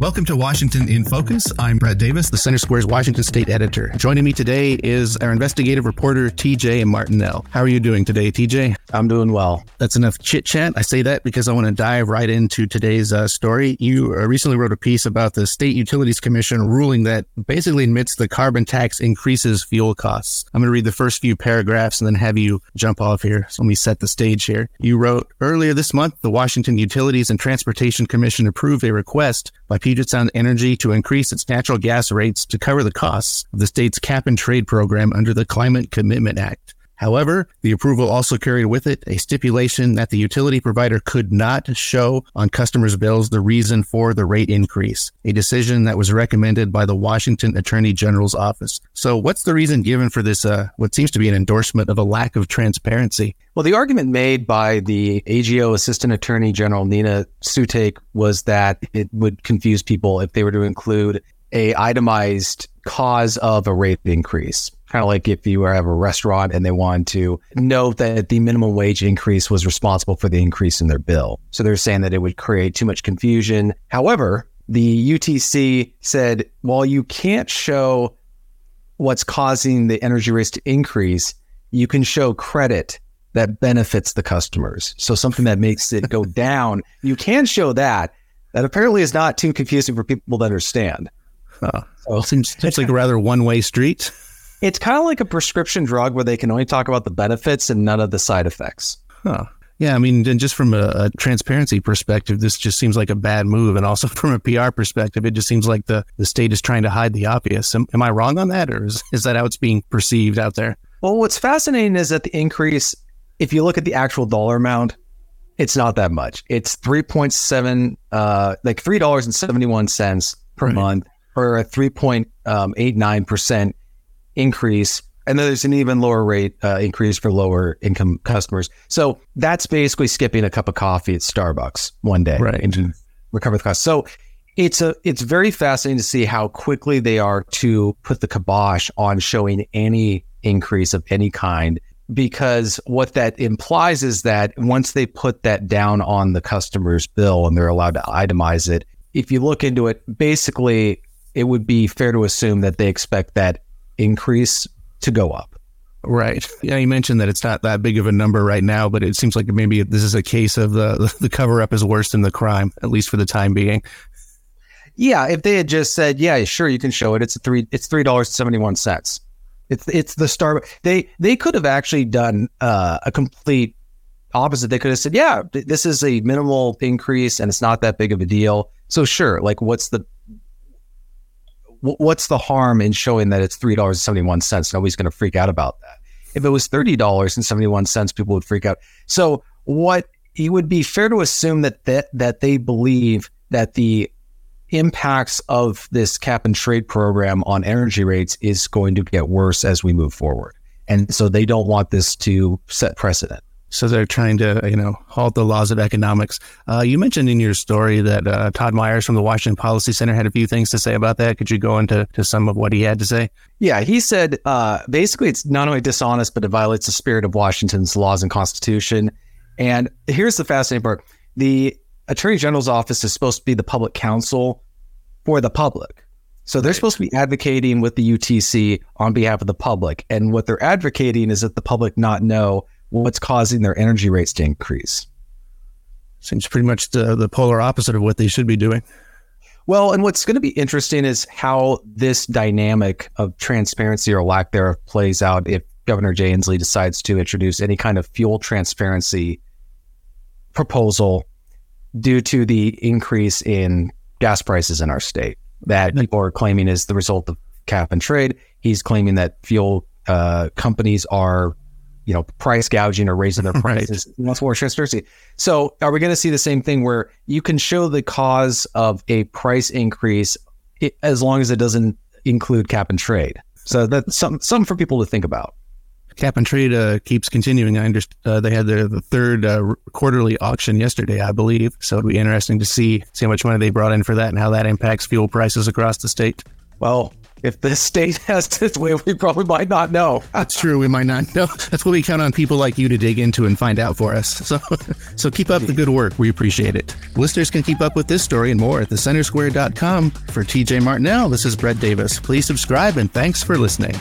Welcome to Washington in Focus. I'm Brett Davis, the Center Square's Washington State editor. Joining me today is our investigative reporter, TJ Martinell. How are you doing today, TJ? I'm doing well. That's enough chit chat. I say that because I want to dive right into today's uh, story. You uh, recently wrote a piece about the State Utilities Commission ruling that basically admits the carbon tax increases fuel costs. I'm going to read the first few paragraphs and then have you jump off here. So let me set the stage here. You wrote earlier this month, the Washington Utilities and Transportation Commission approved a request by Puget Sound Energy to increase its natural gas rates to cover the costs of the state's cap and trade program under the Climate Commitment Act. However, the approval also carried with it a stipulation that the utility provider could not show on customers' bills the reason for the rate increase, a decision that was recommended by the Washington Attorney General's office. So, what's the reason given for this, uh, what seems to be an endorsement of a lack of transparency? Well, the argument made by the AGO Assistant Attorney General Nina Suetake was that it would confuse people if they were to include a itemized cause of a rate increase kind of like if you have a restaurant and they want to note that the minimum wage increase was responsible for the increase in their bill. So they're saying that it would create too much confusion. However, the UTC said, while you can't show what's causing the energy rates to increase, you can show credit that benefits the customers. So something that makes it go down, you can show that. That apparently is not too confusing for people to understand. Uh, so, seems, seems like a rather one way street. It's kind of like a prescription drug where they can only talk about the benefits and none of the side effects. Huh. Yeah, I mean, and just from a, a, transparency perspective, this just seems like a bad move. And also from a PR perspective, it just seems like the, the state is trying to hide the obvious. Am, am I wrong on that, or is, is that how it's being perceived out there? Well, what's fascinating is that the increase, if you look at the actual dollar amount, it's not that much. It's 3.7, uh, like $3.71 per right. month, or a 3.89% um, increase. And then there's an even lower rate uh, increase for lower income customers. So that's basically skipping a cup of coffee at Starbucks one day right. and recover the cost. So it's a it's very fascinating to see how quickly they are to put the kibosh on showing any increase of any kind because what that implies is that once they put that down on the customer's bill and they're allowed to itemize it if you look into it basically it would be fair to assume that they expect that increase to go up. Right. Yeah, you mentioned that it's not that big of a number right now, but it seems like maybe this is a case of the the cover up is worse than the crime, at least for the time being. Yeah, if they had just said, "Yeah, sure, you can show it. It's a three. It's three dollars seventy one cents. It's it's the star." They they could have actually done uh, a complete opposite. They could have said, "Yeah, this is a minimal increase, and it's not that big of a deal." So sure, like, what's the what's the harm in showing that it's three dollars and seventy one cents? Nobody's going to freak out about that. If it was thirty dollars and seventy one cents, people would freak out. So what it would be fair to assume that that that they believe that the impacts of this cap and trade program on energy rates is going to get worse as we move forward. And so they don't want this to set precedent. So they're trying to, you know, halt the laws of economics. Uh, you mentioned in your story that uh, Todd Myers from the Washington Policy Center had a few things to say about that. Could you go into to some of what he had to say? Yeah, he said uh, basically it's not only dishonest, but it violates the spirit of Washington's laws and Constitution. And here's the fascinating part: the Attorney General's office is supposed to be the public counsel for the public. So they're right. supposed to be advocating with the UTC on behalf of the public, and what they're advocating is that the public not know what's causing their energy rates to increase. Seems pretty much the, the polar opposite of what they should be doing. Well, and what's going to be interesting is how this dynamic of transparency or lack thereof plays out if Governor Jay Inslee decides to introduce any kind of fuel transparency proposal due to the increase in gas prices in our state that people are claiming is the result of cap and trade. He's claiming that fuel uh, companies are you know, price gouging or raising their prices. right. He wants more transparency. So, are we going to see the same thing where you can show the cause of a price increase as long as it doesn't include cap and trade? So that's some something for people to think about. Cap and trade uh, keeps continuing. I understand uh, they had the, the third uh, quarterly auction yesterday, I believe. So it'll be interesting to see see how much money they brought in for that and how that impacts fuel prices across the state. Well, if the state has its way, we probably might not know. That's true. We might not know. That's what we count on people like you to dig into and find out for us. So, so keep up the good work. We appreciate it. Listeners can keep up with this story and more at thecentersquare.com. For TJ Martinell, this is Brett Davis. Please subscribe and thanks for listening.